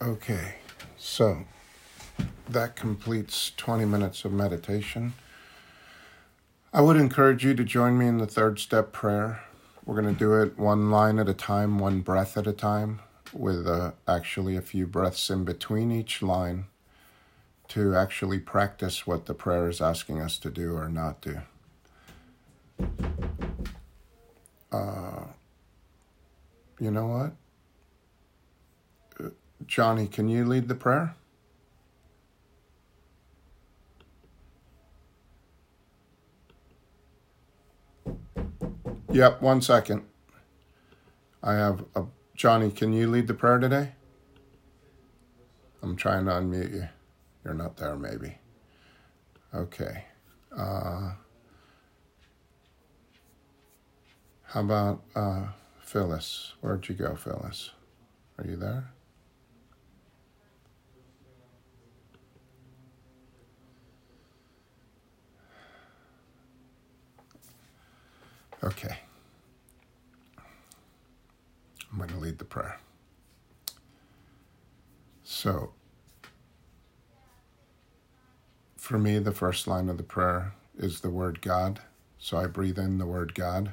Okay, so that completes 20 minutes of meditation. I would encourage you to join me in the third step prayer. We're going to do it one line at a time, one breath at a time, with uh, actually a few breaths in between each line to actually practice what the prayer is asking us to do or not do. Uh, you know what? Johnny, can you lead the prayer? Yep, one second. I have a Johnny, can you lead the prayer today? I'm trying to unmute you. You're not there, maybe. Okay. Uh, how about uh, Phyllis? Where'd you go, Phyllis? Are you there? Okay. I'm going to lead the prayer. So, for me, the first line of the prayer is the word God. So I breathe in the word God.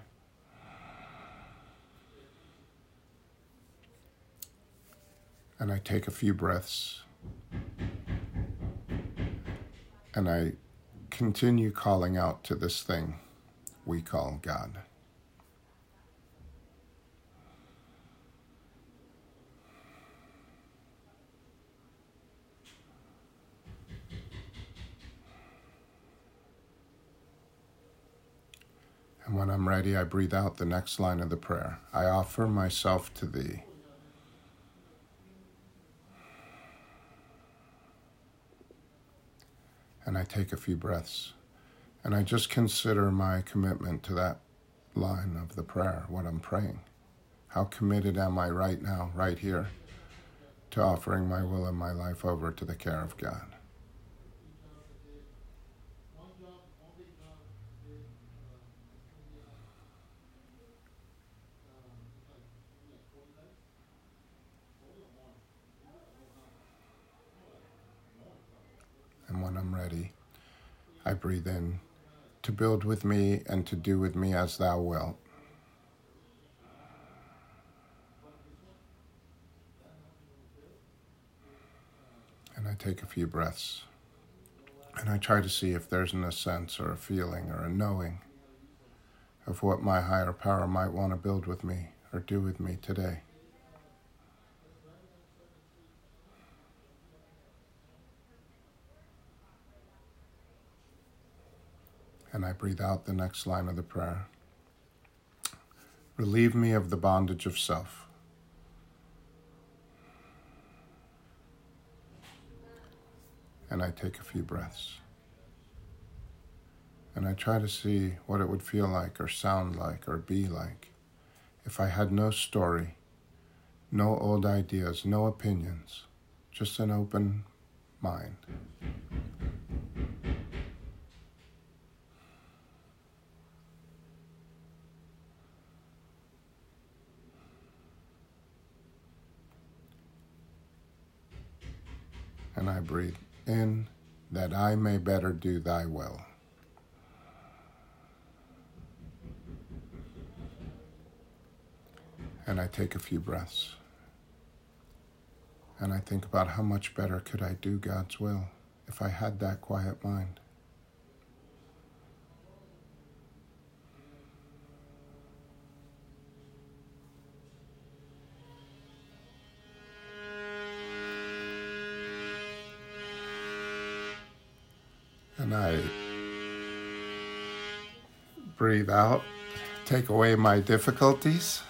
And I take a few breaths. And I continue calling out to this thing we call God. And when I'm ready, I breathe out the next line of the prayer I offer myself to thee. And I take a few breaths. And I just consider my commitment to that line of the prayer, what I'm praying. How committed am I right now, right here, to offering my will and my life over to the care of God? And when I'm ready, I breathe in to build with me and to do with me as thou wilt. And I take a few breaths. And I try to see if there's a sense or a feeling or a knowing of what my higher power might want to build with me or do with me today. And I breathe out the next line of the prayer. Relieve me of the bondage of self. And I take a few breaths. And I try to see what it would feel like, or sound like, or be like if I had no story, no old ideas, no opinions, just an open mind. And I breathe in that I may better do thy will. And I take a few breaths. And I think about how much better could I do God's will if I had that quiet mind. And I breathe out, take away my difficulties.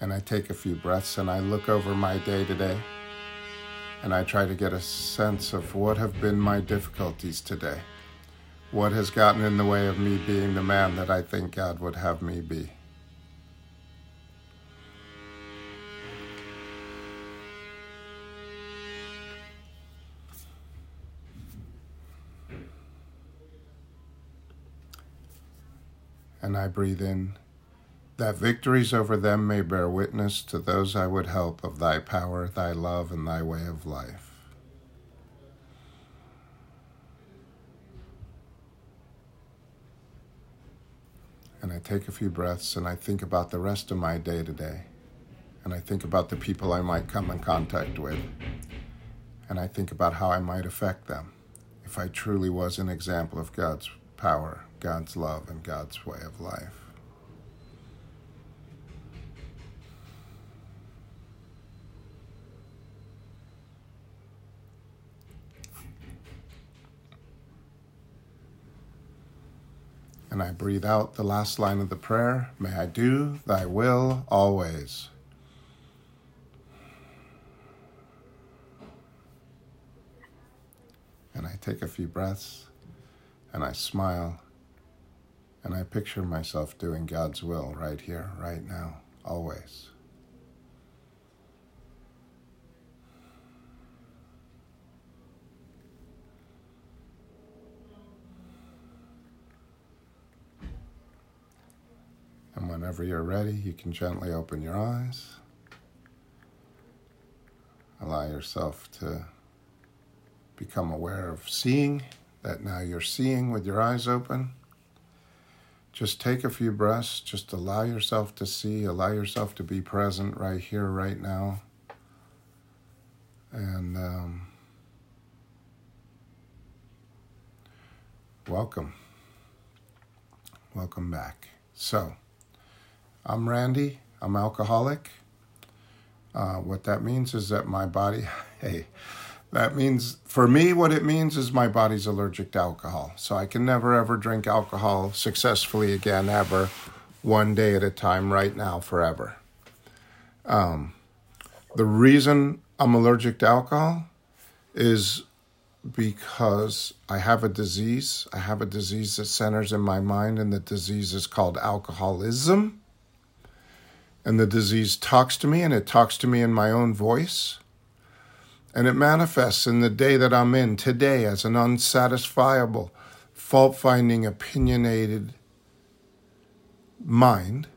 And I take a few breaths and I look over my day today and I try to get a sense of what have been my difficulties today. What has gotten in the way of me being the man that I think God would have me be. And I breathe in that victories over them may bear witness to those I would help of thy power, thy love, and thy way of life. And I take a few breaths and I think about the rest of my day today. And I think about the people I might come in contact with. And I think about how I might affect them if I truly was an example of God's power, God's love, and God's way of life. And I breathe out the last line of the prayer May I do thy will always. And I take a few breaths and I smile and I picture myself doing God's will right here, right now, always. And whenever you're ready, you can gently open your eyes. Allow yourself to become aware of seeing, that now you're seeing with your eyes open. Just take a few breaths, just allow yourself to see, allow yourself to be present right here, right now. And um, welcome. Welcome back. So, I'm Randy. I'm alcoholic. Uh, what that means is that my body, hey, that means, for me, what it means is my body's allergic to alcohol. So I can never ever drink alcohol successfully again, ever, one day at a time, right now, forever. Um, the reason I'm allergic to alcohol is because I have a disease. I have a disease that centers in my mind, and the disease is called alcoholism and the disease talks to me and it talks to me in my own voice. And it manifests in the day that I'm in today as an unsatisfiable, fault finding, opinionated mind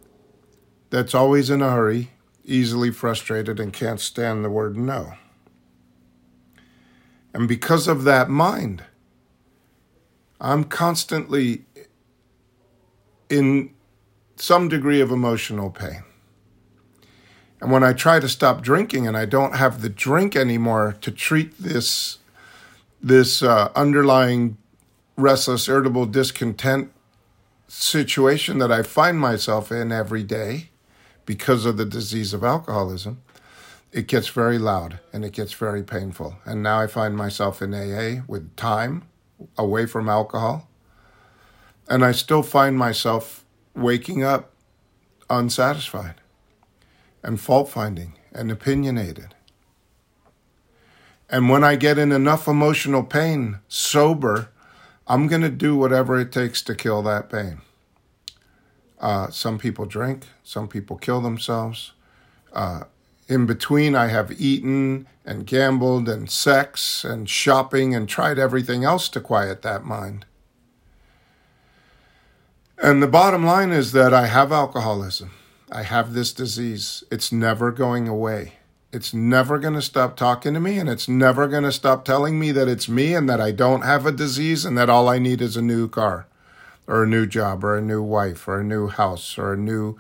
that's always in a hurry, easily frustrated, and can't stand the word no. And because of that mind, I'm constantly in some degree of emotional pain. And when I try to stop drinking and I don't have the drink anymore to treat this this uh, underlying restless, irritable, discontent situation that I find myself in every day because of the disease of alcoholism, it gets very loud and it gets very painful. And now I find myself in AA with time away from alcohol. And I still find myself waking up unsatisfied and fault finding and opinionated. And when I get in enough emotional pain, sober, I'm going to do whatever it takes to kill that pain. Uh, some people drink, some people kill themselves. Uh, in between, I have eaten and gambled and sex and shopping and tried everything else to quiet that mind. And the bottom line is that I have alcoholism. I have this disease. It's never going away. It's never going to stop talking to me, and it's never going to stop telling me that it's me and that I don't have a disease and that all I need is a new car or a new job or a new wife or a new house or a new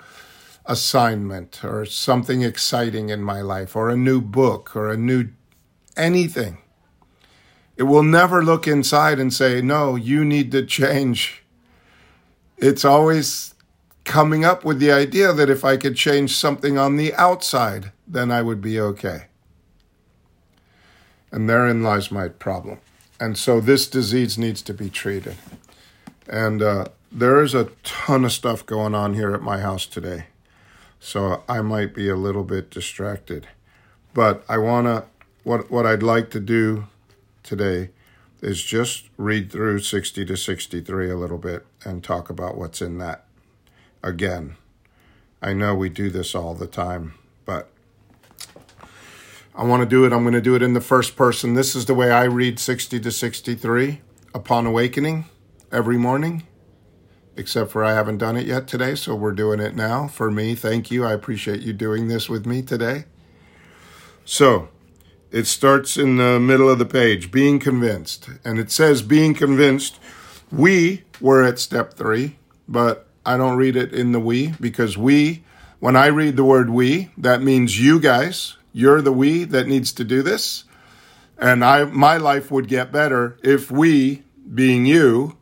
assignment or something exciting in my life or a new book or a new anything. It will never look inside and say, no, you need to change. It's always coming up with the idea that if I could change something on the outside, then I would be okay. And therein lies my problem. And so this disease needs to be treated. And uh, there is a ton of stuff going on here at my house today. So I might be a little bit distracted. But I want to, what, what I'd like to do today is just read through 60 to 63 a little bit and talk about what's in that again. I know we do this all the time, but I want to do it. I'm going to do it in the first person. This is the way I read 60 to 63 upon awakening every morning. except for I haven't done it yet today, so we're doing it now. For me, thank you. I appreciate you doing this with me today. So, it starts in the middle of the page, being convinced. And it says, being convinced. We were at step three, but I don't read it in the we because we, when I read the word we, that means you guys, you're the we that needs to do this. And I, my life would get better if we, being you,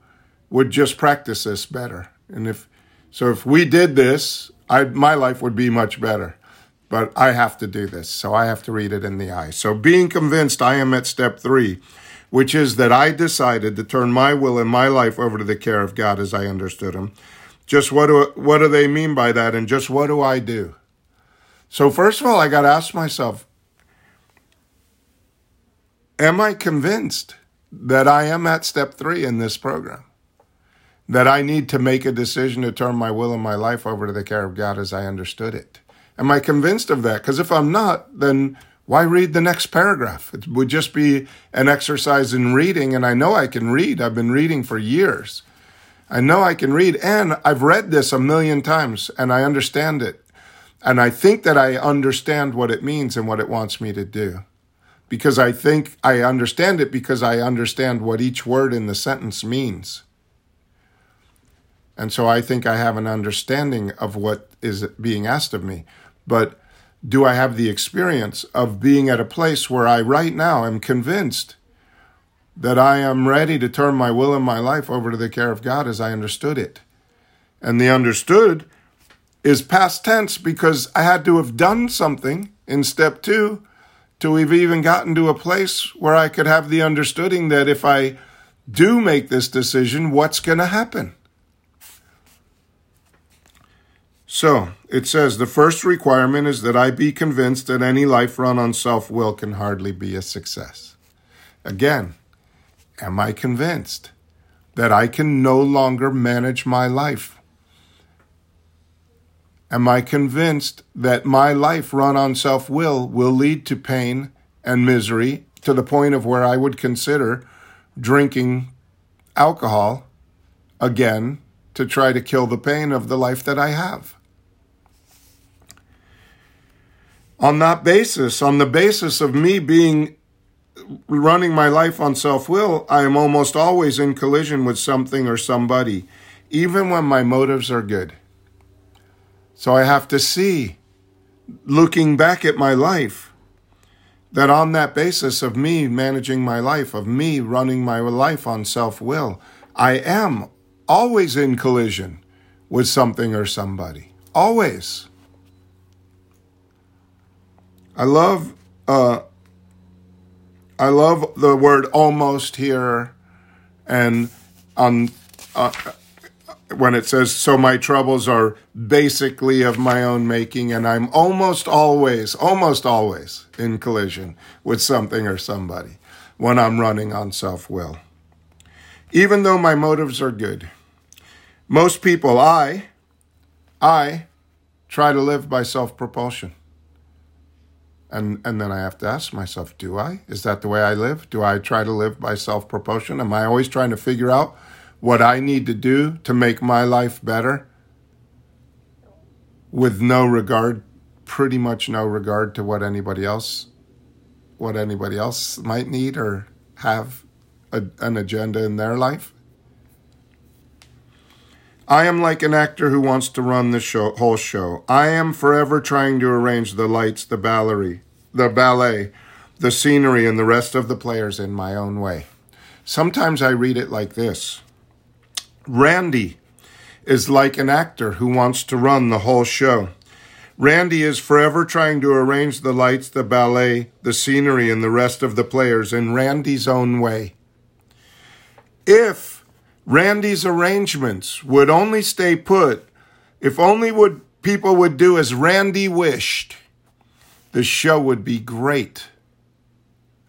would just practice this better. And if, so if we did this, I, my life would be much better. But I have to do this, so I have to read it in the eye. So being convinced I am at step three, which is that I decided to turn my will and my life over to the care of God as I understood Him. Just what do, what do they mean by that? And just what do I do? So first of all, I got to ask myself, am I convinced that I am at step three in this program? That I need to make a decision to turn my will and my life over to the care of God as I understood it? Am I convinced of that? Because if I'm not, then why read the next paragraph? It would just be an exercise in reading, and I know I can read. I've been reading for years. I know I can read, and I've read this a million times, and I understand it. And I think that I understand what it means and what it wants me to do. Because I think I understand it because I understand what each word in the sentence means. And so I think I have an understanding of what is being asked of me. But do I have the experience of being at a place where I right now am convinced that I am ready to turn my will and my life over to the care of God as I understood it? And the understood is past tense because I had to have done something in step two to have even gotten to a place where I could have the understanding that if I do make this decision, what's going to happen? So it says the first requirement is that I be convinced that any life run on self will can hardly be a success. Again, am I convinced that I can no longer manage my life? Am I convinced that my life run on self will will lead to pain and misery to the point of where I would consider drinking alcohol again to try to kill the pain of the life that I have? on that basis, on the basis of me being running my life on self will, I am almost always in collision with something or somebody, even when my motives are good. So I have to see, looking back at my life, that on that basis of me managing my life, of me running my life on self will, I am always in collision with something or somebody. Always. I love uh, I love the word almost here, and on uh, when it says so my troubles are basically of my own making, and I'm almost always, almost always in collision with something or somebody when I'm running on self will. Even though my motives are good, most people, I, I try to live by self propulsion. And and then I have to ask myself, do I? Is that the way I live? Do I try to live by self propulsion? Am I always trying to figure out what I need to do to make my life better? With no regard, pretty much no regard to what anybody else what anybody else might need or have a, an agenda in their life. I am like an actor who wants to run the show, whole show. I am forever trying to arrange the lights, the ballet, the ballet, the scenery, and the rest of the players in my own way. Sometimes I read it like this Randy is like an actor who wants to run the whole show. Randy is forever trying to arrange the lights, the ballet, the scenery, and the rest of the players in Randy's own way. If Randy's arrangements would only stay put if only would people would do as Randy wished. The show would be great.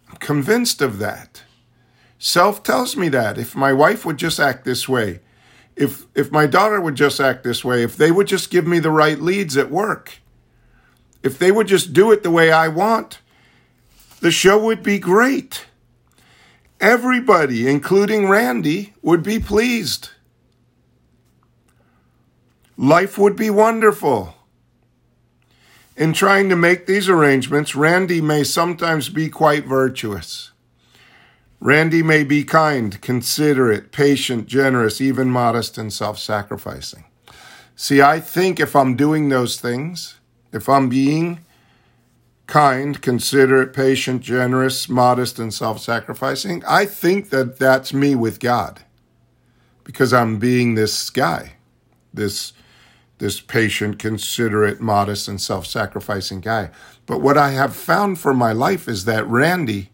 I'm convinced of that. Self tells me that if my wife would just act this way, if if my daughter would just act this way, if they would just give me the right leads at work, if they would just do it the way I want, the show would be great. Everybody, including Randy, would be pleased. life would be wonderful. In trying to make these arrangements, Randy may sometimes be quite virtuous. Randy may be kind, considerate, patient, generous, even modest and self sacrificing. See, I think if I'm doing those things, if I'm being kind, considerate, patient, generous, modest, and self sacrificing, I think that that's me with God because I'm being this guy, this this patient, considerate, modest, and self sacrificing guy. But what I have found for my life is that Randy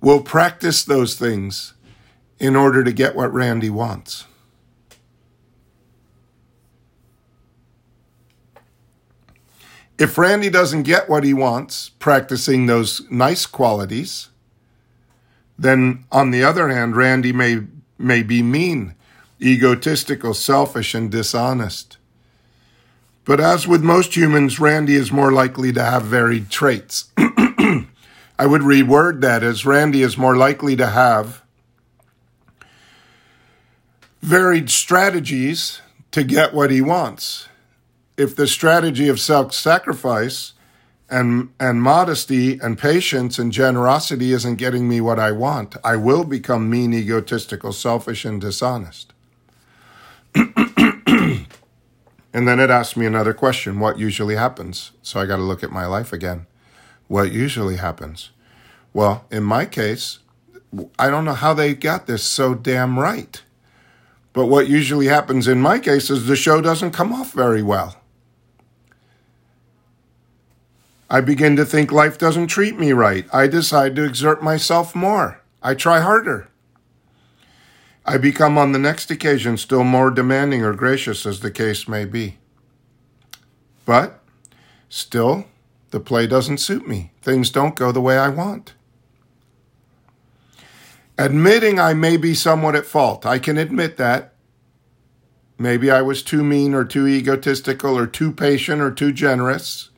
will practice those things in order to get what Randy wants. If Randy doesn't get what he wants, practicing those nice qualities, then on the other hand, Randy may, may be mean, egotistical, selfish, and dishonest. But as with most humans, Randy is more likely to have varied traits. I would reword that as Randy is more likely to have varied strategies to get what he wants. If the strategy of self sacrifice and, and modesty and patience and generosity isn't getting me what I want, I will become mean, egotistical, selfish, and dishonest. And then it asked me another question what usually happens? So I got to look at my life again. What usually happens? Well, in my case, I don't know how they got this so damn right. But what usually happens in my case is the show doesn't come off very well. I begin to think life doesn't treat me right. I decide to exert myself more. I try harder. I become on the next occasion still more demanding or gracious as the case may be. But still, the play doesn't suit me. Things don't go the way I want. Admitting I may be somewhat at fault, I can admit that. Maybe I was too mean or too egotistical or too patient or too generous.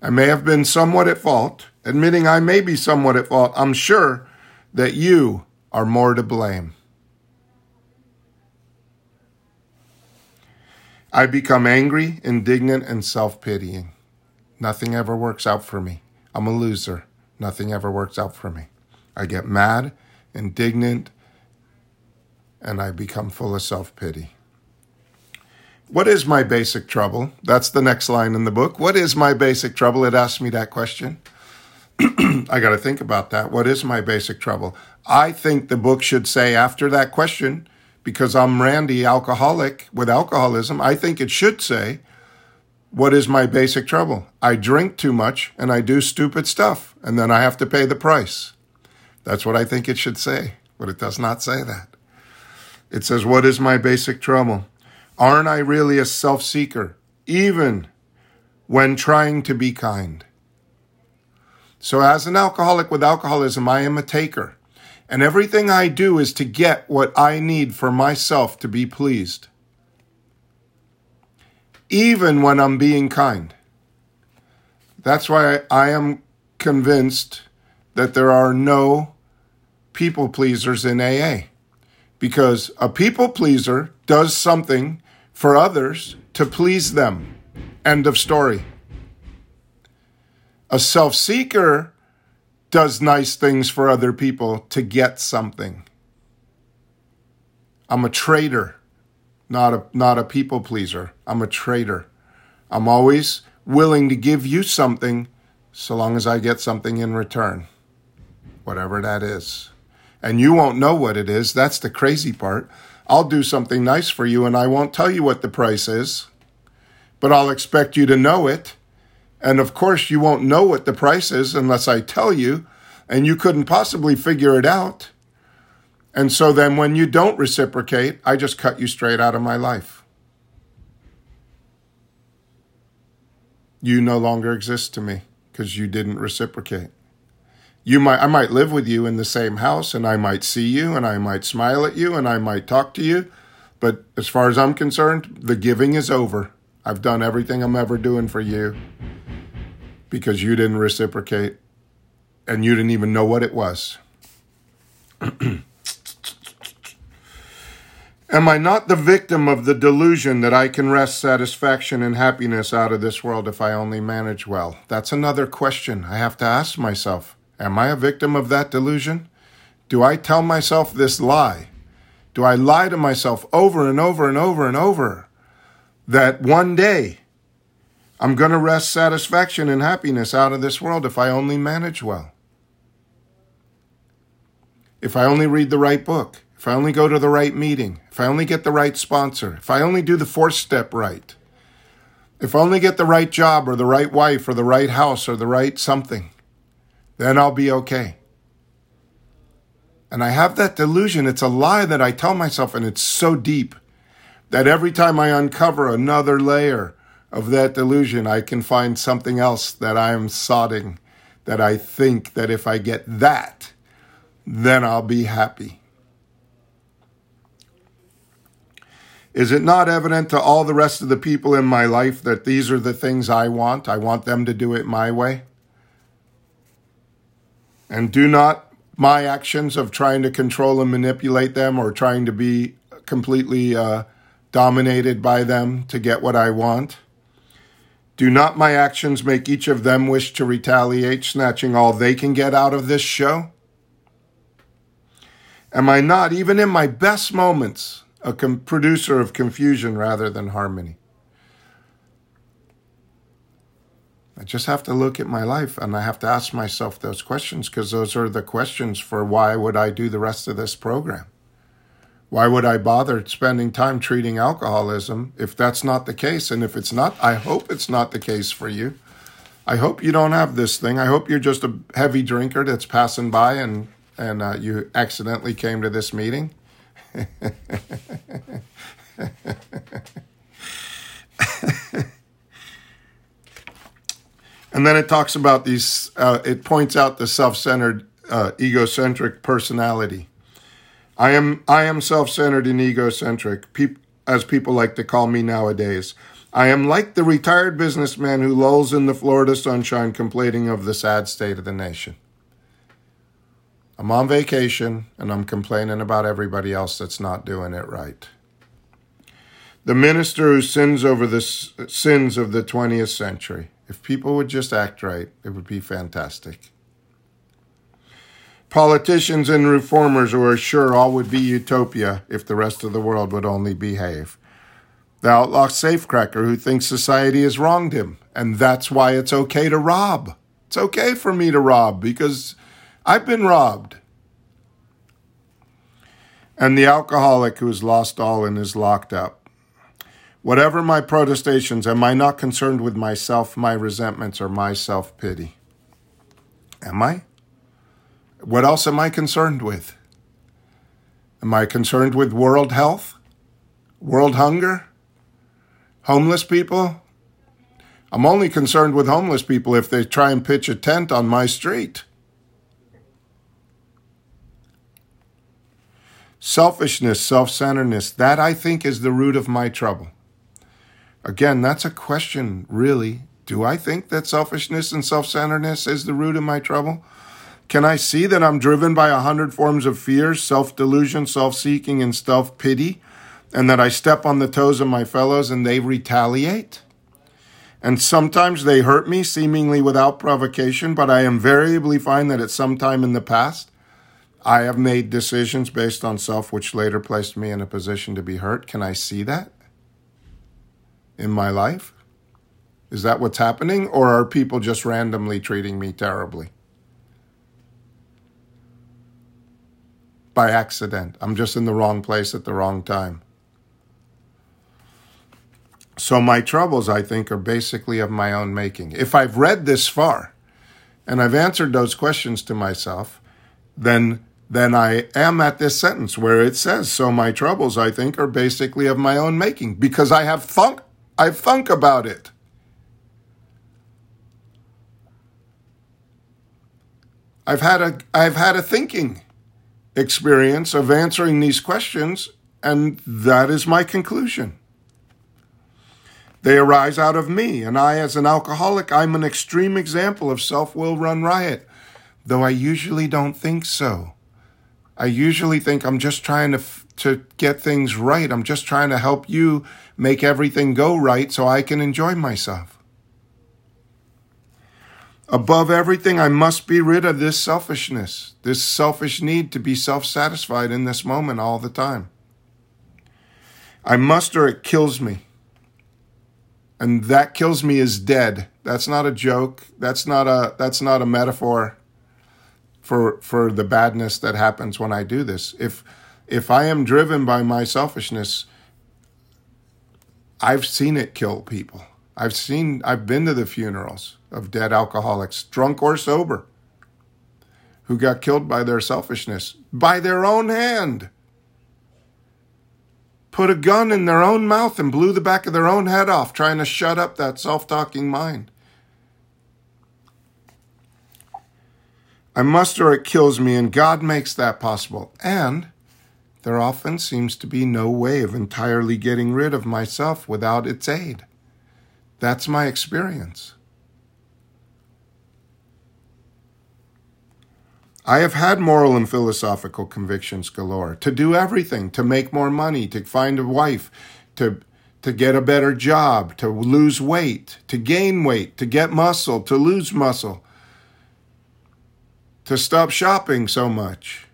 I may have been somewhat at fault. Admitting I may be somewhat at fault, I'm sure that you are more to blame. I become angry, indignant, and self pitying. Nothing ever works out for me. I'm a loser. Nothing ever works out for me. I get mad, indignant, and I become full of self pity. What is my basic trouble? That's the next line in the book. What is my basic trouble? It asks me that question. I got to think about that. What is my basic trouble? I think the book should say after that question, because I'm Randy, alcoholic with alcoholism, I think it should say, What is my basic trouble? I drink too much and I do stupid stuff, and then I have to pay the price. That's what I think it should say, but it does not say that. It says, What is my basic trouble? Aren't I really a self seeker, even when trying to be kind? So, as an alcoholic with alcoholism, I am a taker. And everything I do is to get what I need for myself to be pleased. Even when I'm being kind. That's why I am convinced that there are no people pleasers in AA. Because a people pleaser does something for others to please them. End of story. A self seeker does nice things for other people to get something. I'm a trader, not a not a people pleaser. I'm a trader. I'm always willing to give you something so long as I get something in return. Whatever that is. And you won't know what it is. That's the crazy part. I'll do something nice for you and I won't tell you what the price is, but I'll expect you to know it and of course, you won't know what the price is unless I tell you, and you couldn't possibly figure it out. And so then when you don't reciprocate, I just cut you straight out of my life. You no longer exist to me because you didn't reciprocate. You might I might live with you in the same house and I might see you and I might smile at you and I might talk to you, but as far as I'm concerned, the giving is over. I've done everything I'm ever doing for you because you didn't reciprocate and you didn't even know what it was. Am I not the victim of the delusion that I can wrest satisfaction and happiness out of this world if I only manage well? That's another question I have to ask myself. Am I a victim of that delusion? Do I tell myself this lie? Do I lie to myself over and over and over and over that one day I'm going to wrest satisfaction and happiness out of this world if I only manage well? If I only read the right book? if I only go to the right meeting, if I only get the right sponsor, if I only do the fourth step right, if I only get the right job or the right wife or the right house or the right something, then I'll be okay. And I have that delusion. It's a lie that I tell myself, and it's so deep that every time I uncover another layer of that delusion, I can find something else that I am sodding, that I think that if I get that, then I'll be happy. Is it not evident to all the rest of the people in my life that these are the things I want? I want them to do it my way. And do not my actions of trying to control and manipulate them or trying to be completely uh, dominated by them to get what I want? Do not my actions make each of them wish to retaliate, snatching all they can get out of this show? Am I not, even in my best moments, a com- producer of confusion rather than harmony. I just have to look at my life and I have to ask myself those questions because those are the questions for why would I do the rest of this program? Why would I bother spending time treating alcoholism if that's not the case? And if it's not, I hope it's not the case for you. I hope you don't have this thing. I hope you're just a heavy drinker that's passing by and and uh, you accidentally came to this meeting. and then it talks about these, uh, it points out the self centered, uh, egocentric personality. I am, I am self centered and egocentric, peop- as people like to call me nowadays. I am like the retired businessman who lolls in the Florida sunshine complaining of the sad state of the nation. I'm on vacation and I'm complaining about everybody else that's not doing it right. The minister who sins over the sins of the 20th century. If people would just act right, it would be fantastic. Politicians and reformers who are sure all would be utopia if the rest of the world would only behave. The outlaw safecracker who thinks society has wronged him, and that's why it's okay to rob. It's okay for me to rob because I've been robbed. And the alcoholic who has lost all and is locked up. Whatever my protestations, am I not concerned with myself, my resentments, or my self pity? Am I? What else am I concerned with? Am I concerned with world health? World hunger? Homeless people? I'm only concerned with homeless people if they try and pitch a tent on my street. Selfishness, self centeredness, that I think is the root of my trouble. Again, that's a question, really. Do I think that selfishness and self centeredness is the root of my trouble? Can I see that I'm driven by a hundred forms of fear, self delusion, self seeking, and self pity, and that I step on the toes of my fellows and they retaliate? And sometimes they hurt me seemingly without provocation, but I invariably find that at some time in the past, I have made decisions based on self, which later placed me in a position to be hurt. Can I see that in my life? Is that what's happening? Or are people just randomly treating me terribly? By accident. I'm just in the wrong place at the wrong time. So, my troubles, I think, are basically of my own making. If I've read this far and I've answered those questions to myself, then then I am at this sentence where it says, So my troubles, I think, are basically of my own making because I have thunk, I've thunk about it. I've had a I've had a thinking experience of answering these questions, and that is my conclusion. They arise out of me, and I, as an alcoholic, I'm an extreme example of self will run riot, though I usually don't think so. I usually think I'm just trying to to get things right. I'm just trying to help you make everything go right so I can enjoy myself. Above everything, I must be rid of this selfishness, this selfish need to be self satisfied in this moment all the time. I must or it kills me. And that kills me is dead. That's not a joke. That's not a that's not a metaphor for for the badness that happens when I do this. If if I am driven by my selfishness, I've seen it kill people. I've seen I've been to the funerals of dead alcoholics, drunk or sober, who got killed by their selfishness by their own hand. Put a gun in their own mouth and blew the back of their own head off trying to shut up that self-talking mind. I must or it kills me, and God makes that possible. And there often seems to be no way of entirely getting rid of myself without its aid. That's my experience. I have had moral and philosophical convictions galore to do everything, to make more money, to find a wife, to, to get a better job, to lose weight, to gain weight, to get muscle, to lose muscle, to stop shopping so much,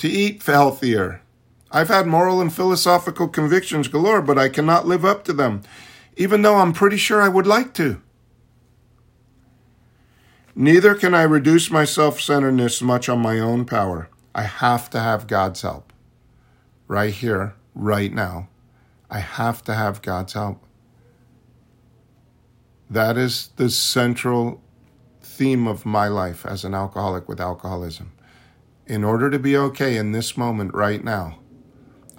to eat healthier. I've had moral and philosophical convictions galore, but I cannot live up to them, even though I'm pretty sure I would like to. Neither can I reduce my self centeredness much on my own power. I have to have God's help. Right here, right now. I have to have God's help. That is the central theme of my life as an alcoholic with alcoholism. In order to be okay in this moment right now,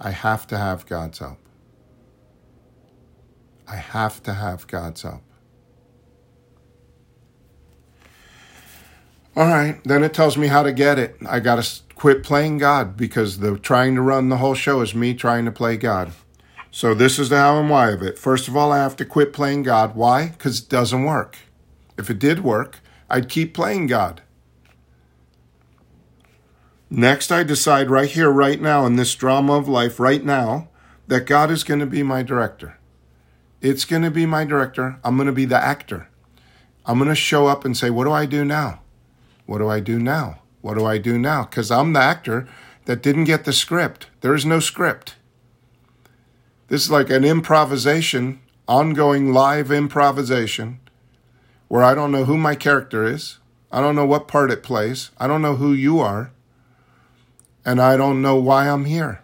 I have to have God's help. I have to have God's help. All right, then it tells me how to get it. I got to quit playing God because the trying to run the whole show is me trying to play God. So this is the how and why of it. First of all, I have to quit playing God. Why? Because it doesn't work. If it did work, I'd keep playing God. Next, I decide right here, right now, in this drama of life, right now, that God is going to be my director. It's going to be my director. I'm going to be the actor. I'm going to show up and say, What do I do now? What do I do now? What do I do now? Because I'm the actor that didn't get the script. There is no script. This is like an improvisation, ongoing live improvisation where I don't know who my character is. I don't know what part it plays. I don't know who you are. And I don't know why I'm here.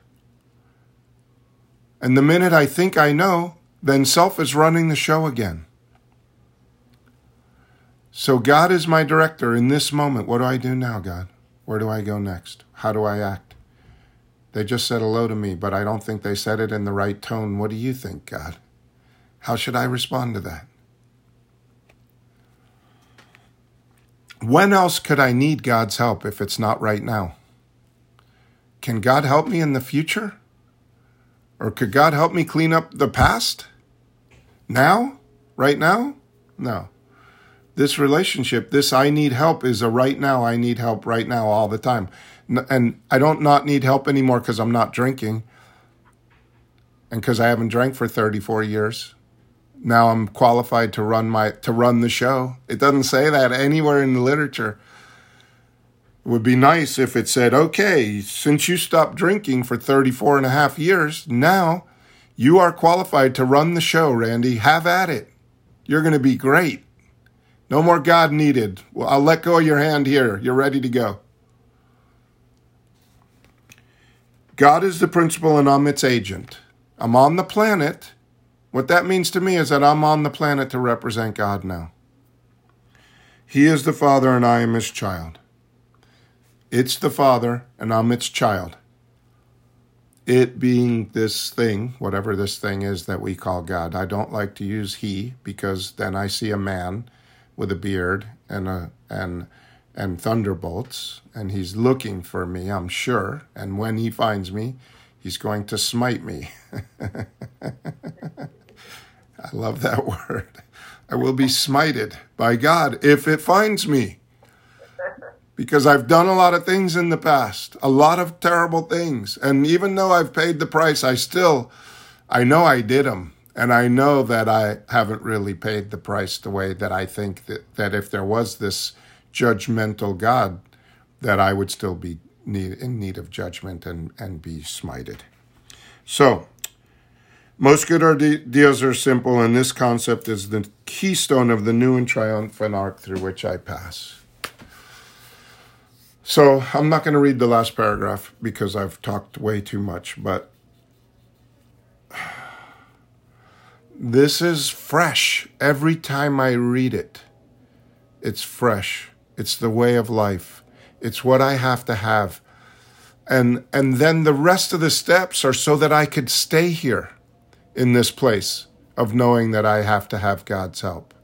And the minute I think I know, then self is running the show again. So God is my director in this moment. What do I do now, God? Where do I go next? How do I act? They just said hello to me, but I don't think they said it in the right tone. What do you think, God? How should I respond to that? When else could I need God's help if it's not right now? Can God help me in the future? Or could God help me clean up the past? Now? Right now? No. This relationship, this I need help is a right now, I need help right now all the time. And I don't not need help anymore because I'm not drinking and because I haven't drank for 34 years now I'm qualified to run my to run the show. It doesn't say that anywhere in the literature. It would be nice if it said, "Okay, since you stopped drinking for 34 and a half years, now you are qualified to run the show, Randy. Have at it. You're going to be great. No more God needed. Well, I'll let go of your hand here. You're ready to go." God is the principal and I'm its agent. I'm on the planet what that means to me is that I'm on the planet to represent God now. He is the Father and I am His child. It's the Father and I'm its child. It being this thing, whatever this thing is that we call God. I don't like to use He because then I see a man with a beard and a and and thunderbolts, and he's looking for me, I'm sure. And when he finds me, he's going to smite me. I love that word. I will be smited by God if it finds me. Because I've done a lot of things in the past, a lot of terrible things. And even though I've paid the price, I still, I know I did them. And I know that I haven't really paid the price the way that I think that, that if there was this judgmental God, that I would still be need, in need of judgment and, and be smited. So, most good ideas are simple, and this concept is the keystone of the new and triumphant arc through which I pass. So, I'm not going to read the last paragraph because I've talked way too much, but this is fresh every time I read it. It's fresh. It's the way of life. It's what I have to have. And and then the rest of the steps are so that I could stay here in this place of knowing that I have to have God's help.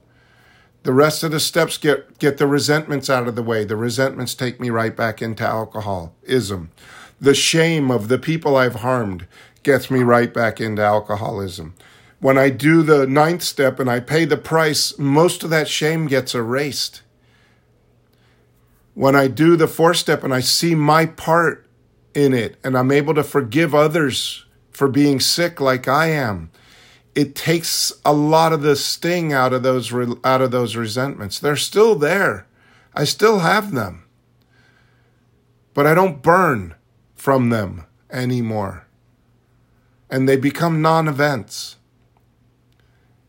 The rest of the steps get, get the resentments out of the way. The resentments take me right back into alcoholism. The shame of the people I've harmed gets me right back into alcoholism. When I do the ninth step and I pay the price, most of that shame gets erased. When I do the fourth step and I see my part in it and I'm able to forgive others for being sick like I am. It takes a lot of the sting out of those out of those resentments. They're still there. I still have them. But I don't burn from them anymore. And they become non-events.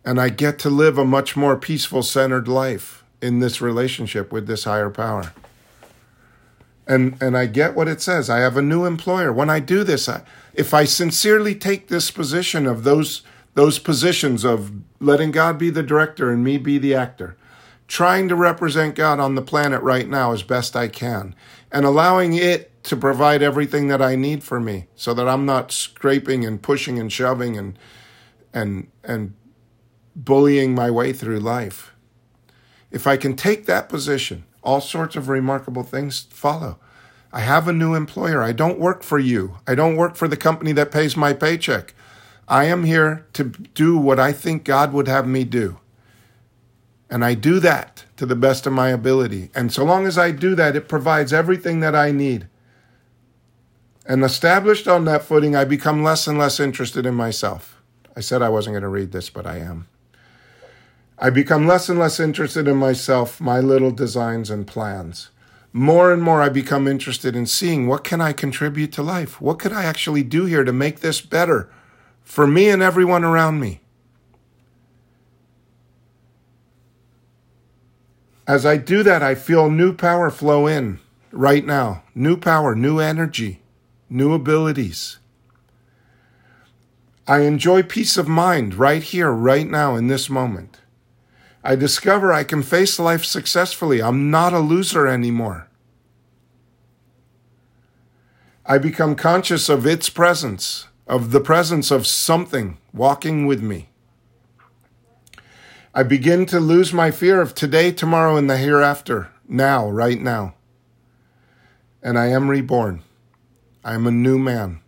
And I get to live a much more peaceful centered life in this relationship with this higher power and and I get what it says. I have a new employer. When I do this, I, if I sincerely take this position of those those positions of letting God be the director and me be the actor, trying to represent God on the planet right now as best I can, and allowing it to provide everything that I need for me, so that I'm not scraping and pushing and shoving and and and bullying my way through life. If I can take that position all sorts of remarkable things follow. I have a new employer. I don't work for you. I don't work for the company that pays my paycheck. I am here to do what I think God would have me do. And I do that to the best of my ability. And so long as I do that, it provides everything that I need. And established on that footing, I become less and less interested in myself. I said I wasn't going to read this, but I am. I become less and less interested in myself, my little designs and plans. More and more I become interested in seeing what can I contribute to life? What could I actually do here to make this better for me and everyone around me? As I do that, I feel new power flow in right now. New power, new energy, new abilities. I enjoy peace of mind right here, right now, in this moment. I discover I can face life successfully. I'm not a loser anymore. I become conscious of its presence, of the presence of something walking with me. I begin to lose my fear of today, tomorrow, and the hereafter, now, right now. And I am reborn. I am a new man.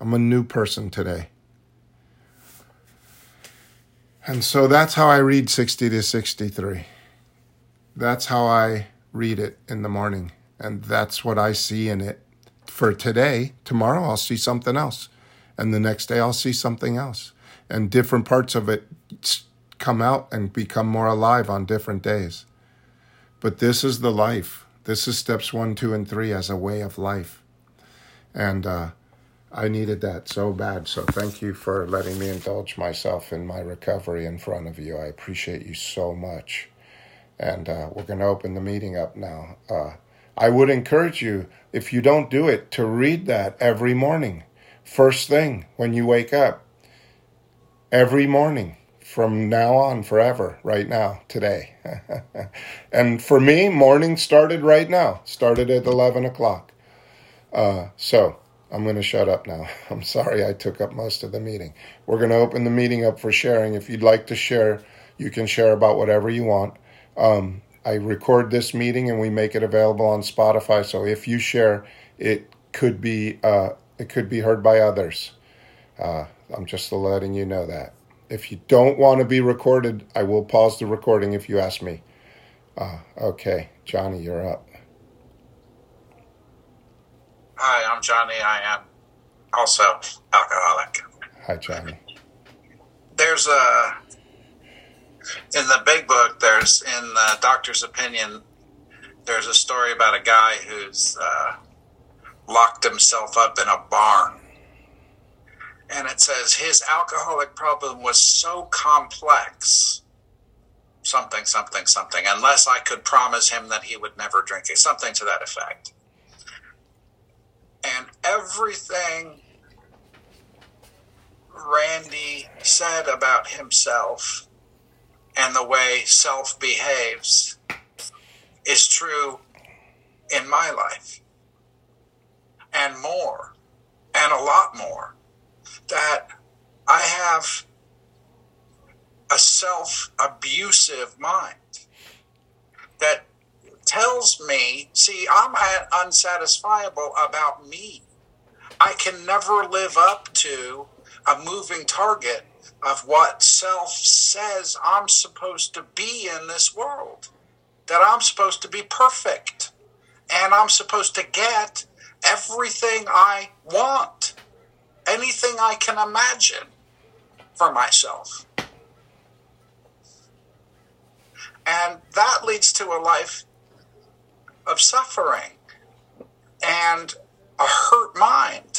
I'm a new person today. And so that's how I read 60 to 63. That's how I read it in the morning. And that's what I see in it for today. Tomorrow I'll see something else. And the next day I'll see something else. And different parts of it come out and become more alive on different days. But this is the life. This is steps one, two, and three as a way of life. And uh, I needed that so bad. So thank you for letting me indulge myself in my recovery in front of you. I appreciate you so much. And uh, we're going to open the meeting up now. Uh, I would encourage you, if you don't do it, to read that every morning, first thing when you wake up. Every morning from now on, forever, right now, today. and for me, morning started right now, started at 11 o'clock. Uh, so, I'm going to shut up now. I'm sorry I took up most of the meeting. We're going to open the meeting up for sharing. If you'd like to share, you can share about whatever you want. Um, I record this meeting and we make it available on Spotify. So if you share, it could be uh, it could be heard by others. Uh, I'm just letting you know that. If you don't want to be recorded, I will pause the recording if you ask me. Uh, okay, Johnny, you're up. Hi, I'm Johnny. I am also alcoholic. Hi, Johnny. There's a in the big book. There's in the doctor's opinion. There's a story about a guy who's uh, locked himself up in a barn, and it says his alcoholic problem was so complex. Something, something, something. Unless I could promise him that he would never drink it, something to that effect. And everything Randy said about himself and the way self behaves is true in my life and more and a lot more that I have a self abusive mind that tells me, see, I'm unsatisfiable about me. I can never live up to a moving target of what self says I'm supposed to be in this world. That I'm supposed to be perfect. And I'm supposed to get everything I want, anything I can imagine for myself. And that leads to a life of suffering and a hurt mind.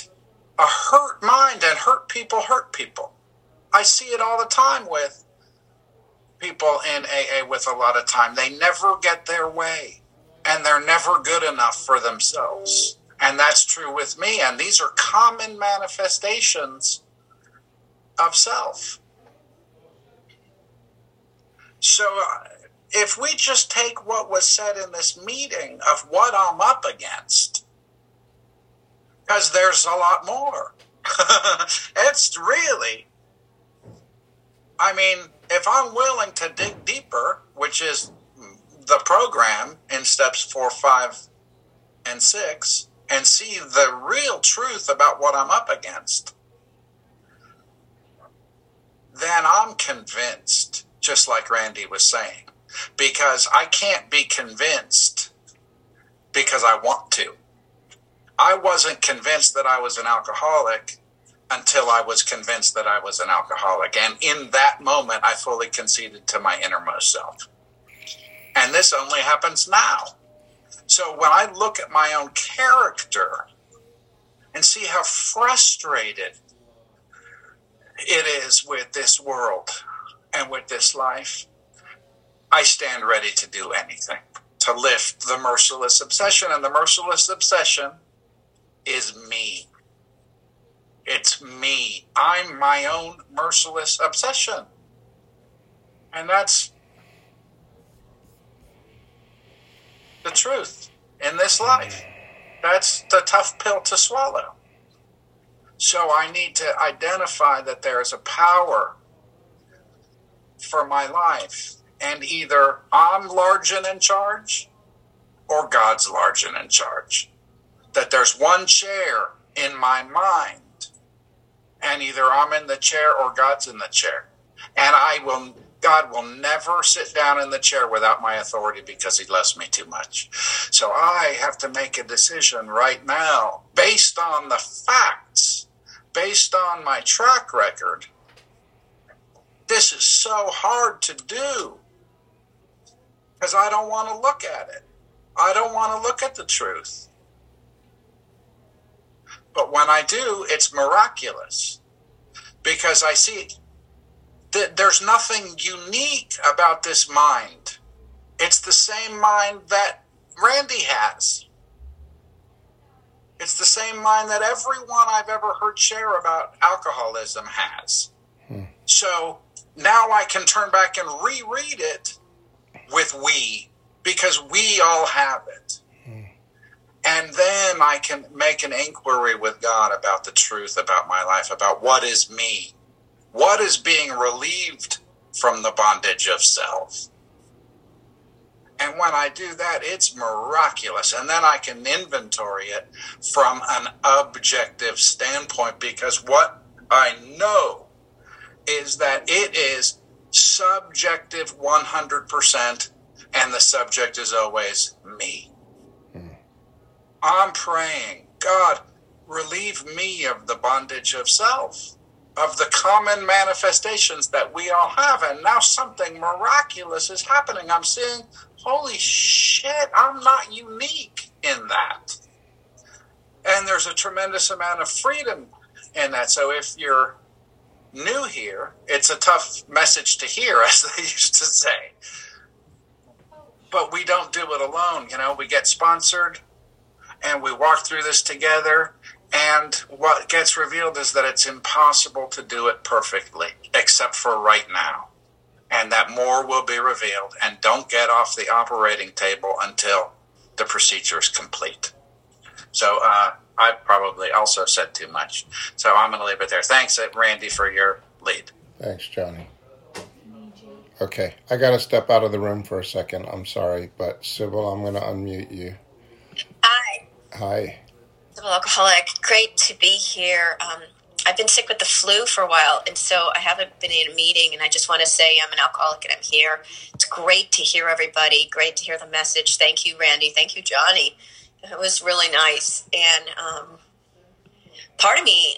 A hurt mind and hurt people hurt people. I see it all the time with people in AA with a lot of time. They never get their way and they're never good enough for themselves. And that's true with me. And these are common manifestations of self. So, if we just take what was said in this meeting of what I'm up against, because there's a lot more. it's really, I mean, if I'm willing to dig deeper, which is the program in steps four, five, and six, and see the real truth about what I'm up against, then I'm convinced, just like Randy was saying, because I can't be convinced because I want to. I wasn't convinced that I was an alcoholic until I was convinced that I was an alcoholic. And in that moment, I fully conceded to my innermost self. And this only happens now. So when I look at my own character and see how frustrated it is with this world and with this life, I stand ready to do anything to lift the merciless obsession. And the merciless obsession is me. It's me. I'm my own merciless obsession. And that's the truth in this life. That's the tough pill to swallow. So I need to identify that there is a power for my life and either I'm large and in charge or God's large and in charge. That there's one chair in my mind, and either I'm in the chair or God's in the chair. And I will, God will never sit down in the chair without my authority because he loves me too much. So I have to make a decision right now based on the facts, based on my track record. This is so hard to do because I don't want to look at it. I don't want to look at the truth. But when I do, it's miraculous because I see that there's nothing unique about this mind. It's the same mind that Randy has. It's the same mind that everyone I've ever heard share about alcoholism has. Hmm. So now I can turn back and reread it with we because we all have it. And then I can make an inquiry with God about the truth about my life, about what is me, what is being relieved from the bondage of self. And when I do that, it's miraculous. And then I can inventory it from an objective standpoint because what I know is that it is subjective 100%, and the subject is always me. I'm praying, God, relieve me of the bondage of self, of the common manifestations that we all have. And now something miraculous is happening. I'm seeing, holy shit, I'm not unique in that. And there's a tremendous amount of freedom in that. So if you're new here, it's a tough message to hear, as they used to say. But we don't do it alone. You know, we get sponsored and we walk through this together. And what gets revealed is that it's impossible to do it perfectly, except for right now. And that more will be revealed. And don't get off the operating table until the procedure is complete. So uh, I probably also said too much. So I'm going to leave it there. Thanks, uh, Randy, for your lead. Thanks, Johnny. Okay, I got to step out of the room for a second. I'm sorry, but Sybil, I'm going to unmute you. Hi. I'm an Alcoholic. Great to be here. Um, I've been sick with the flu for a while, and so I haven't been in a meeting. And I just want to say I'm an alcoholic and I'm here. It's great to hear everybody. Great to hear the message. Thank you, Randy. Thank you, Johnny. It was really nice. And um, part of me,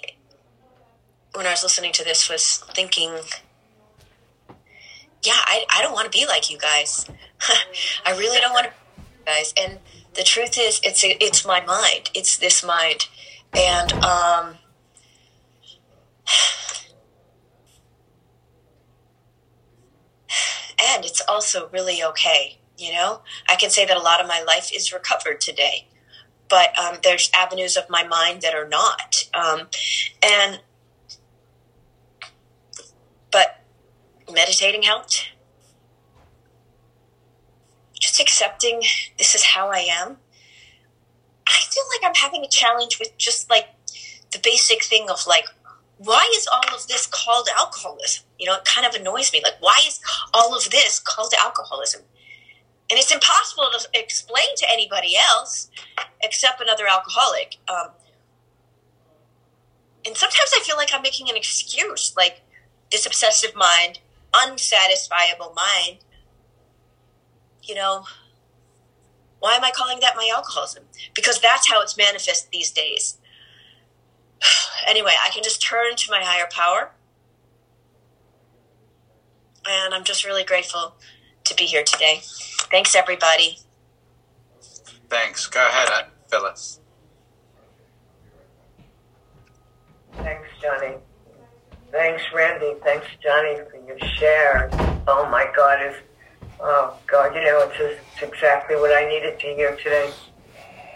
when I was listening to this, was thinking, yeah, I, I don't want to be like you guys. I really don't want to guys. And the truth is, it's it's my mind. It's this mind, and um, and it's also really okay. You know, I can say that a lot of my life is recovered today, but um, there's avenues of my mind that are not. Um, and but meditating helped. Accepting this is how I am. I feel like I'm having a challenge with just like the basic thing of like, why is all of this called alcoholism? You know, it kind of annoys me. Like, why is all of this called alcoholism? And it's impossible to explain to anybody else except another alcoholic. Um, and sometimes I feel like I'm making an excuse, like this obsessive mind, unsatisfiable mind. You know, why am I calling that my alcoholism? Because that's how it's manifest these days. anyway, I can just turn to my higher power. And I'm just really grateful to be here today. Thanks, everybody. Thanks. Go ahead, uh, Phyllis. Thanks, Johnny. Thanks, Randy. Thanks, Johnny, for your share. Oh my God, it's oh God, you know, it's, just, it's exactly what I needed to hear today.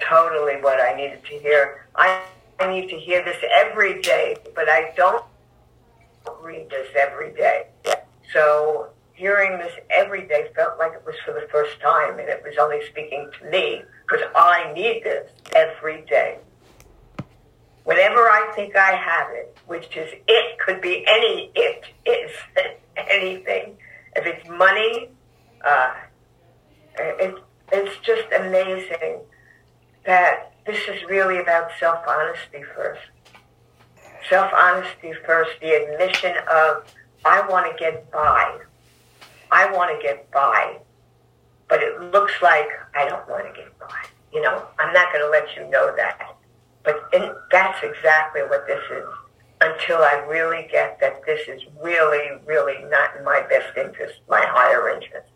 Totally what I needed to hear. I, I need to hear this every day, but I don't read this every day. So hearing this every day felt like it was for the first time, and it was only speaking to me because I need this every day. Whenever I think I have it, which is it could be any it is anything. If it's money, uh, it, it's just amazing that this is really about self-honesty first. Self-honesty first, the admission of I want to get by. I want to get by, but it looks like I don't want to get by. You know, I'm not going to let you know that. But in, that's exactly what this is until I really get that this is really, really not in my best interest, my higher interest.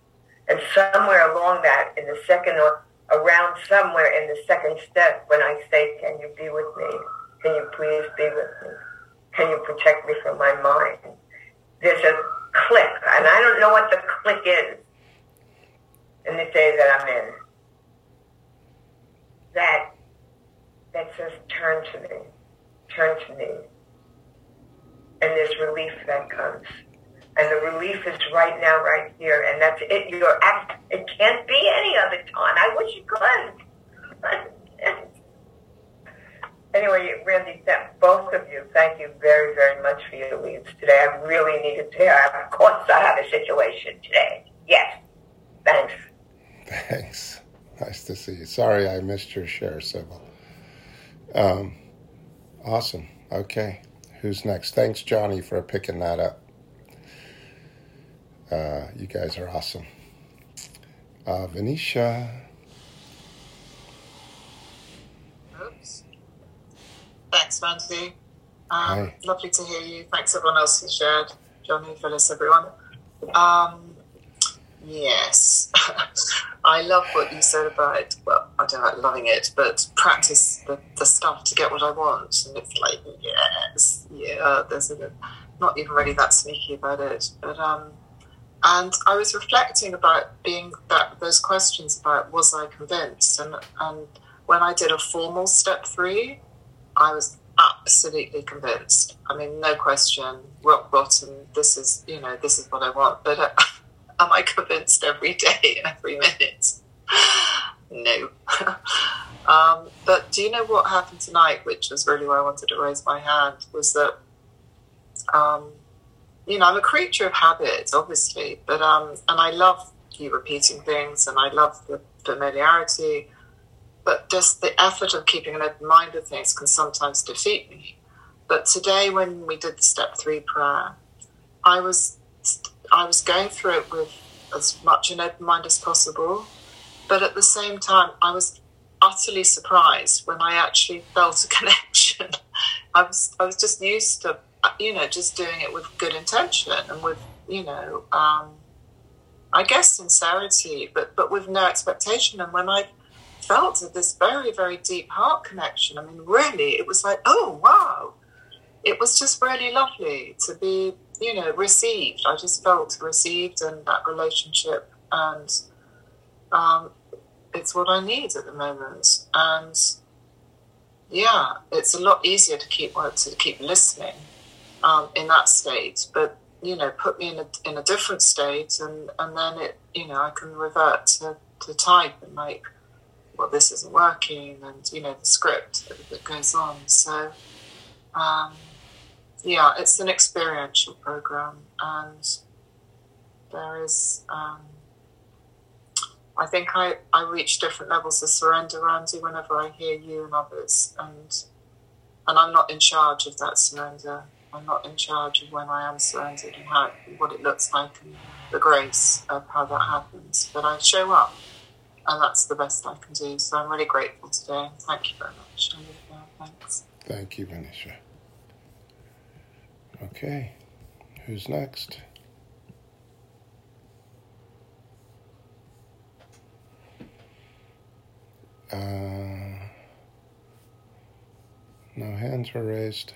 And somewhere along that, in the second or around somewhere in the second step, when I say, can you be with me? Can you please be with me? Can you protect me from my mind? There's a click, and I don't know what the click is in the day that I'm in. That that says, turn to me, turn to me. And there's relief that comes. And the relief is right now, right here. And that's it. You're it can't be any other time. I wish it could. anyway, Randy, both of you, thank you very, very much for your leads today. I really needed to hear. Of course, I have a situation today. Yes. Thanks. Thanks. Nice to see you. Sorry I missed your share, Sybil. Um, awesome. Okay. Who's next? Thanks, Johnny, for picking that up. Uh, you guys are awesome. Uh, Venetia. Oops. Randy. Um, lovely to hear you. Thanks everyone else who shared. Johnny, Phyllis, everyone. Um, yes, I love what you said about. Well, I don't like loving it, but practice the, the stuff to get what I want. And it's like, yes, yeah. There's a, not even really that sneaky about it, but um, and I was reflecting about being that those questions about was I convinced, and and when I did a formal step three, I was absolutely convinced. I mean, no question, rock bottom. This is you know this is what I want. But uh, am I convinced every day, every minute? no. um, but do you know what happened tonight, which was really why I wanted to raise my hand, was that. Um, you know, I'm a creature of habit, obviously, but um, and I love you repeating things, and I love the familiarity, but just the effort of keeping an open mind with things can sometimes defeat me. But today, when we did the step three prayer, I was I was going through it with as much an open mind as possible, but at the same time, I was utterly surprised when I actually felt a connection. I was I was just used to you know, just doing it with good intention and with, you know, um, I guess sincerity, but but with no expectation. And when I felt this very very deep heart connection, I mean, really, it was like, oh wow, it was just really lovely to be, you know, received. I just felt received in that relationship, and um, it's what I need at the moment. And yeah, it's a lot easier to keep to keep listening um, in that state, but you know, put me in a in a different state, and and then it, you know, I can revert to, to type and like, well, this isn't working, and you know, the script that, goes on. So, um, yeah, it's an experiential program, and there is. Um, I think I, I reach different levels of surrender, Randy, whenever I hear you and others, and and I'm not in charge of that surrender. I'm not in charge of when I am surrendered and how what it looks like and the grace of how that happens. But I show up, and that's the best I can do. So I'm really grateful today. Thank you very much. Thanks. Thank you, Venetia. Okay, who's next? Uh, no hands were raised.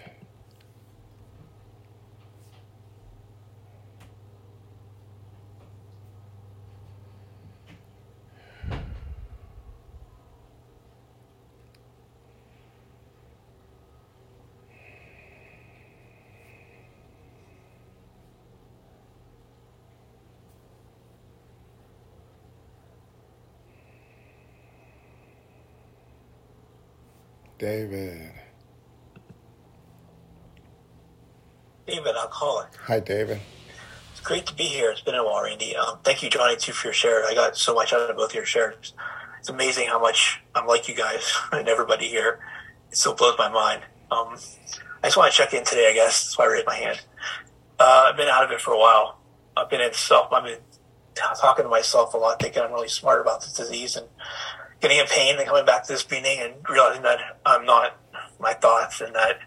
David. David, alcoholic. Hi, David. It's great to be here. It's been a while, Randy. Um, thank you, Johnny, too, for your share. I got so much out of both your shares. It's amazing how much I'm like you guys and everybody here. It still blows my mind. Um, I just want to check in today, I guess. That's why I raised my hand. Uh, I've been out of it for a while. I've been in self, I've been talking to myself a lot, thinking I'm really smart about this disease and getting in pain and coming back to this meeting and realizing that I'm not my thoughts and that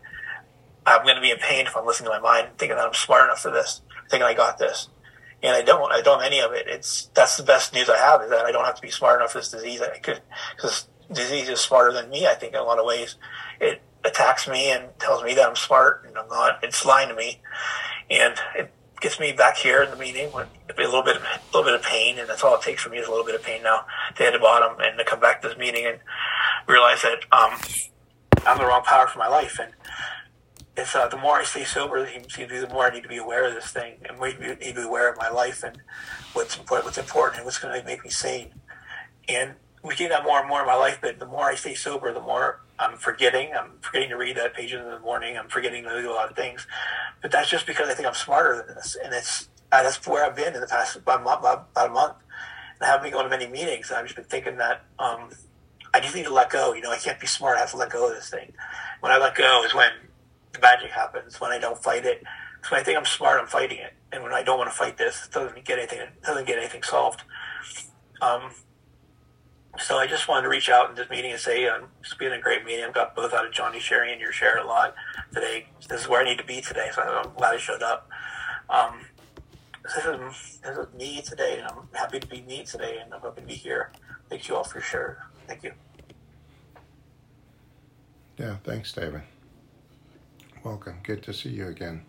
I'm going to be in pain if I'm listening to my mind, thinking that I'm smart enough for this, thinking I got this. And I don't, I don't have any of it. It's, that's the best news I have is that I don't have to be smart enough for this disease. I could, because disease is smarter than me, I think, in a lot of ways. It attacks me and tells me that I'm smart and I'm not. It's lying to me. And it gets me back here in the meeting with a little bit, of, a little bit of pain, and that's all it takes for me is a little bit of pain now to hit the bottom and to come back to this meeting and realize that um, I'm the wrong power for my life. And it's uh, the more I stay sober, the more I need to be aware of this thing and we need to be aware of my life and what's important, what's important, and what's going to make me sane. And we do that more and more in my life, but the more I stay sober, the more I'm forgetting. I'm forgetting to read that page in the morning. I'm forgetting to do a lot of things. But that's just because I think I'm smarter than this. And it's uh, that's where I've been in the past about a month. And I haven't been going to many meetings. I've just been thinking that um, I just need to let go. You know, I can't be smart. I have to let go of this thing. When I let go is when the magic happens. When I don't fight it. So when I think I'm smart, I'm fighting it. And when I don't want to fight this, it doesn't get anything. It doesn't get anything solved. Um, so I just wanted to reach out in this meeting and say um, it's been a great meeting. I've got both out of Johnny sharing and your share a lot today. This is where I need to be today, so I'm glad I showed up. Um, this is, this is me today, and I'm happy to be me today, and I'm happy to be here. Thank you all for sure. Thank you. Yeah, thanks, David. Welcome. Good to see you again.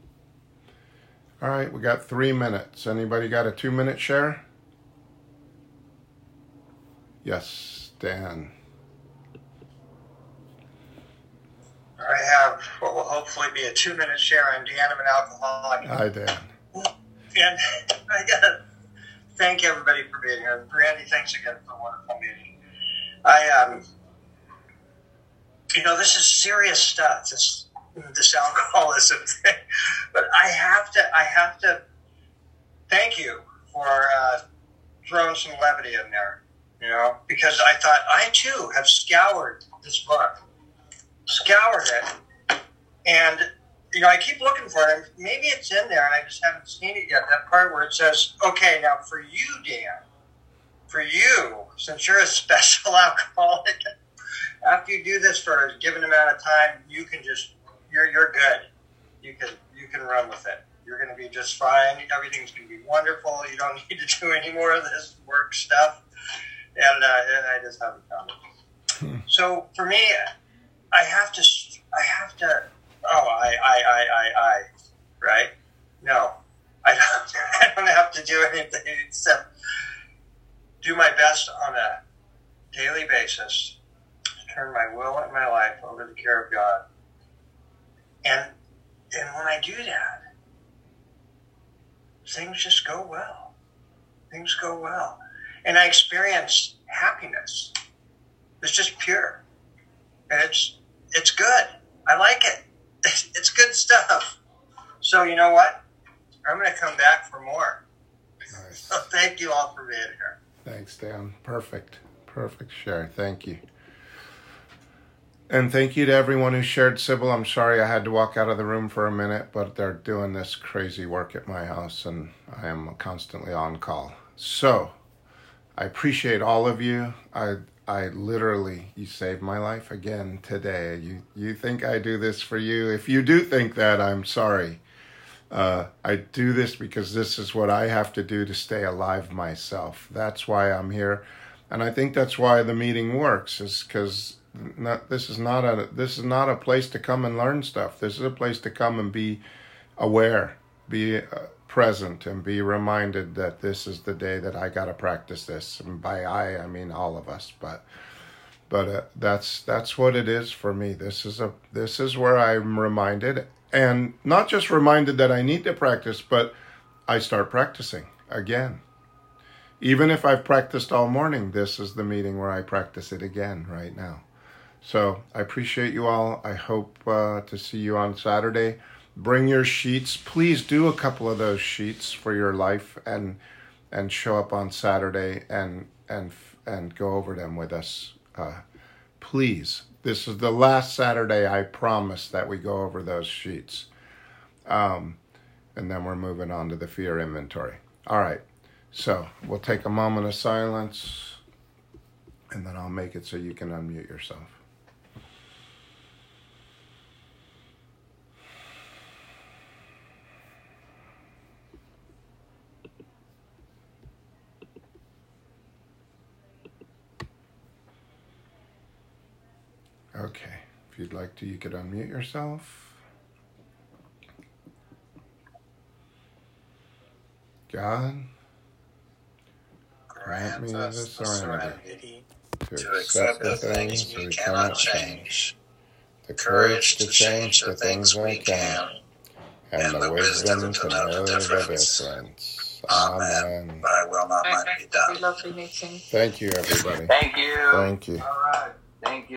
All right, we got three minutes. Anybody got a two minute share? Yes, Dan. I have what will hopefully be a two minute share. I'm Dan. I'm an alcoholic. Hi, Dan. And I gotta thank everybody for being here. Randy, thanks again for a wonderful meeting. I um, you know, this is serious stuff. This this alcoholism thing, but I have to I have to thank you for uh, throwing some levity in there. You know, because I thought I too have scoured this book, scoured it, and you know, I keep looking for it. Maybe it's in there, and I just haven't seen it yet. That part where it says, "Okay, now for you, Dan, for you, since you're a special alcoholic, after you do this for a given amount of time, you can just you're you're good. You can you can run with it. You're going to be just fine. Everything's going to be wonderful. You don't need to do any more of this work stuff." And, uh, and I just haven't found it. So for me, I have to I have to oh, I, I, I, I, I, right? No, I don't, I don't have to do anything except do my best on a daily basis to turn my will and my life over to the care of God. And, and when I do that, things just go well. Things go well. And I experience happiness. It's just pure. And it's, it's good. I like it it's good stuff. So you know what? I'm going to come back for more. Nice. So thank you all for being here. Thanks, Dan. Perfect. Perfect share. Thank you. And thank you to everyone who shared Sybil. I'm sorry I had to walk out of the room for a minute, but they're doing this crazy work at my house and I am constantly on call. So I appreciate all of you. I I literally, you saved my life again today. You, you think I do this for you? If you do think that, I'm sorry. Uh, I do this because this is what I have to do to stay alive myself. That's why I'm here, and I think that's why the meeting works. Is because this is not a this is not a place to come and learn stuff. This is a place to come and be aware, be uh, present and be reminded that this is the day that I got to practice this. And by I, I mean all of us. But but uh, that's that's what it is for me. This is a this is where I'm reminded, and not just reminded that I need to practice, but I start practicing again. Even if I've practiced all morning, this is the meeting where I practice it again right now. So I appreciate you all. I hope uh, to see you on Saturday bring your sheets. Please do a couple of those sheets for your life and and show up on Saturday and and and go over them with us. Uh, please, this is the last Saturday. I promise that we go over those sheets, um, and then we're moving on to the fear inventory. All right, so we'll take a moment of silence, and then I'll make it so you can unmute yourself. Okay, if you'd like to, you could unmute yourself. God, grant me the serenity to accept the things we cannot change, the courage to change the things we can, and the wisdom to know the difference. Amen. Thy will not mine be done. Thank you, everybody. Thank you. Thank you. All right. Thank you.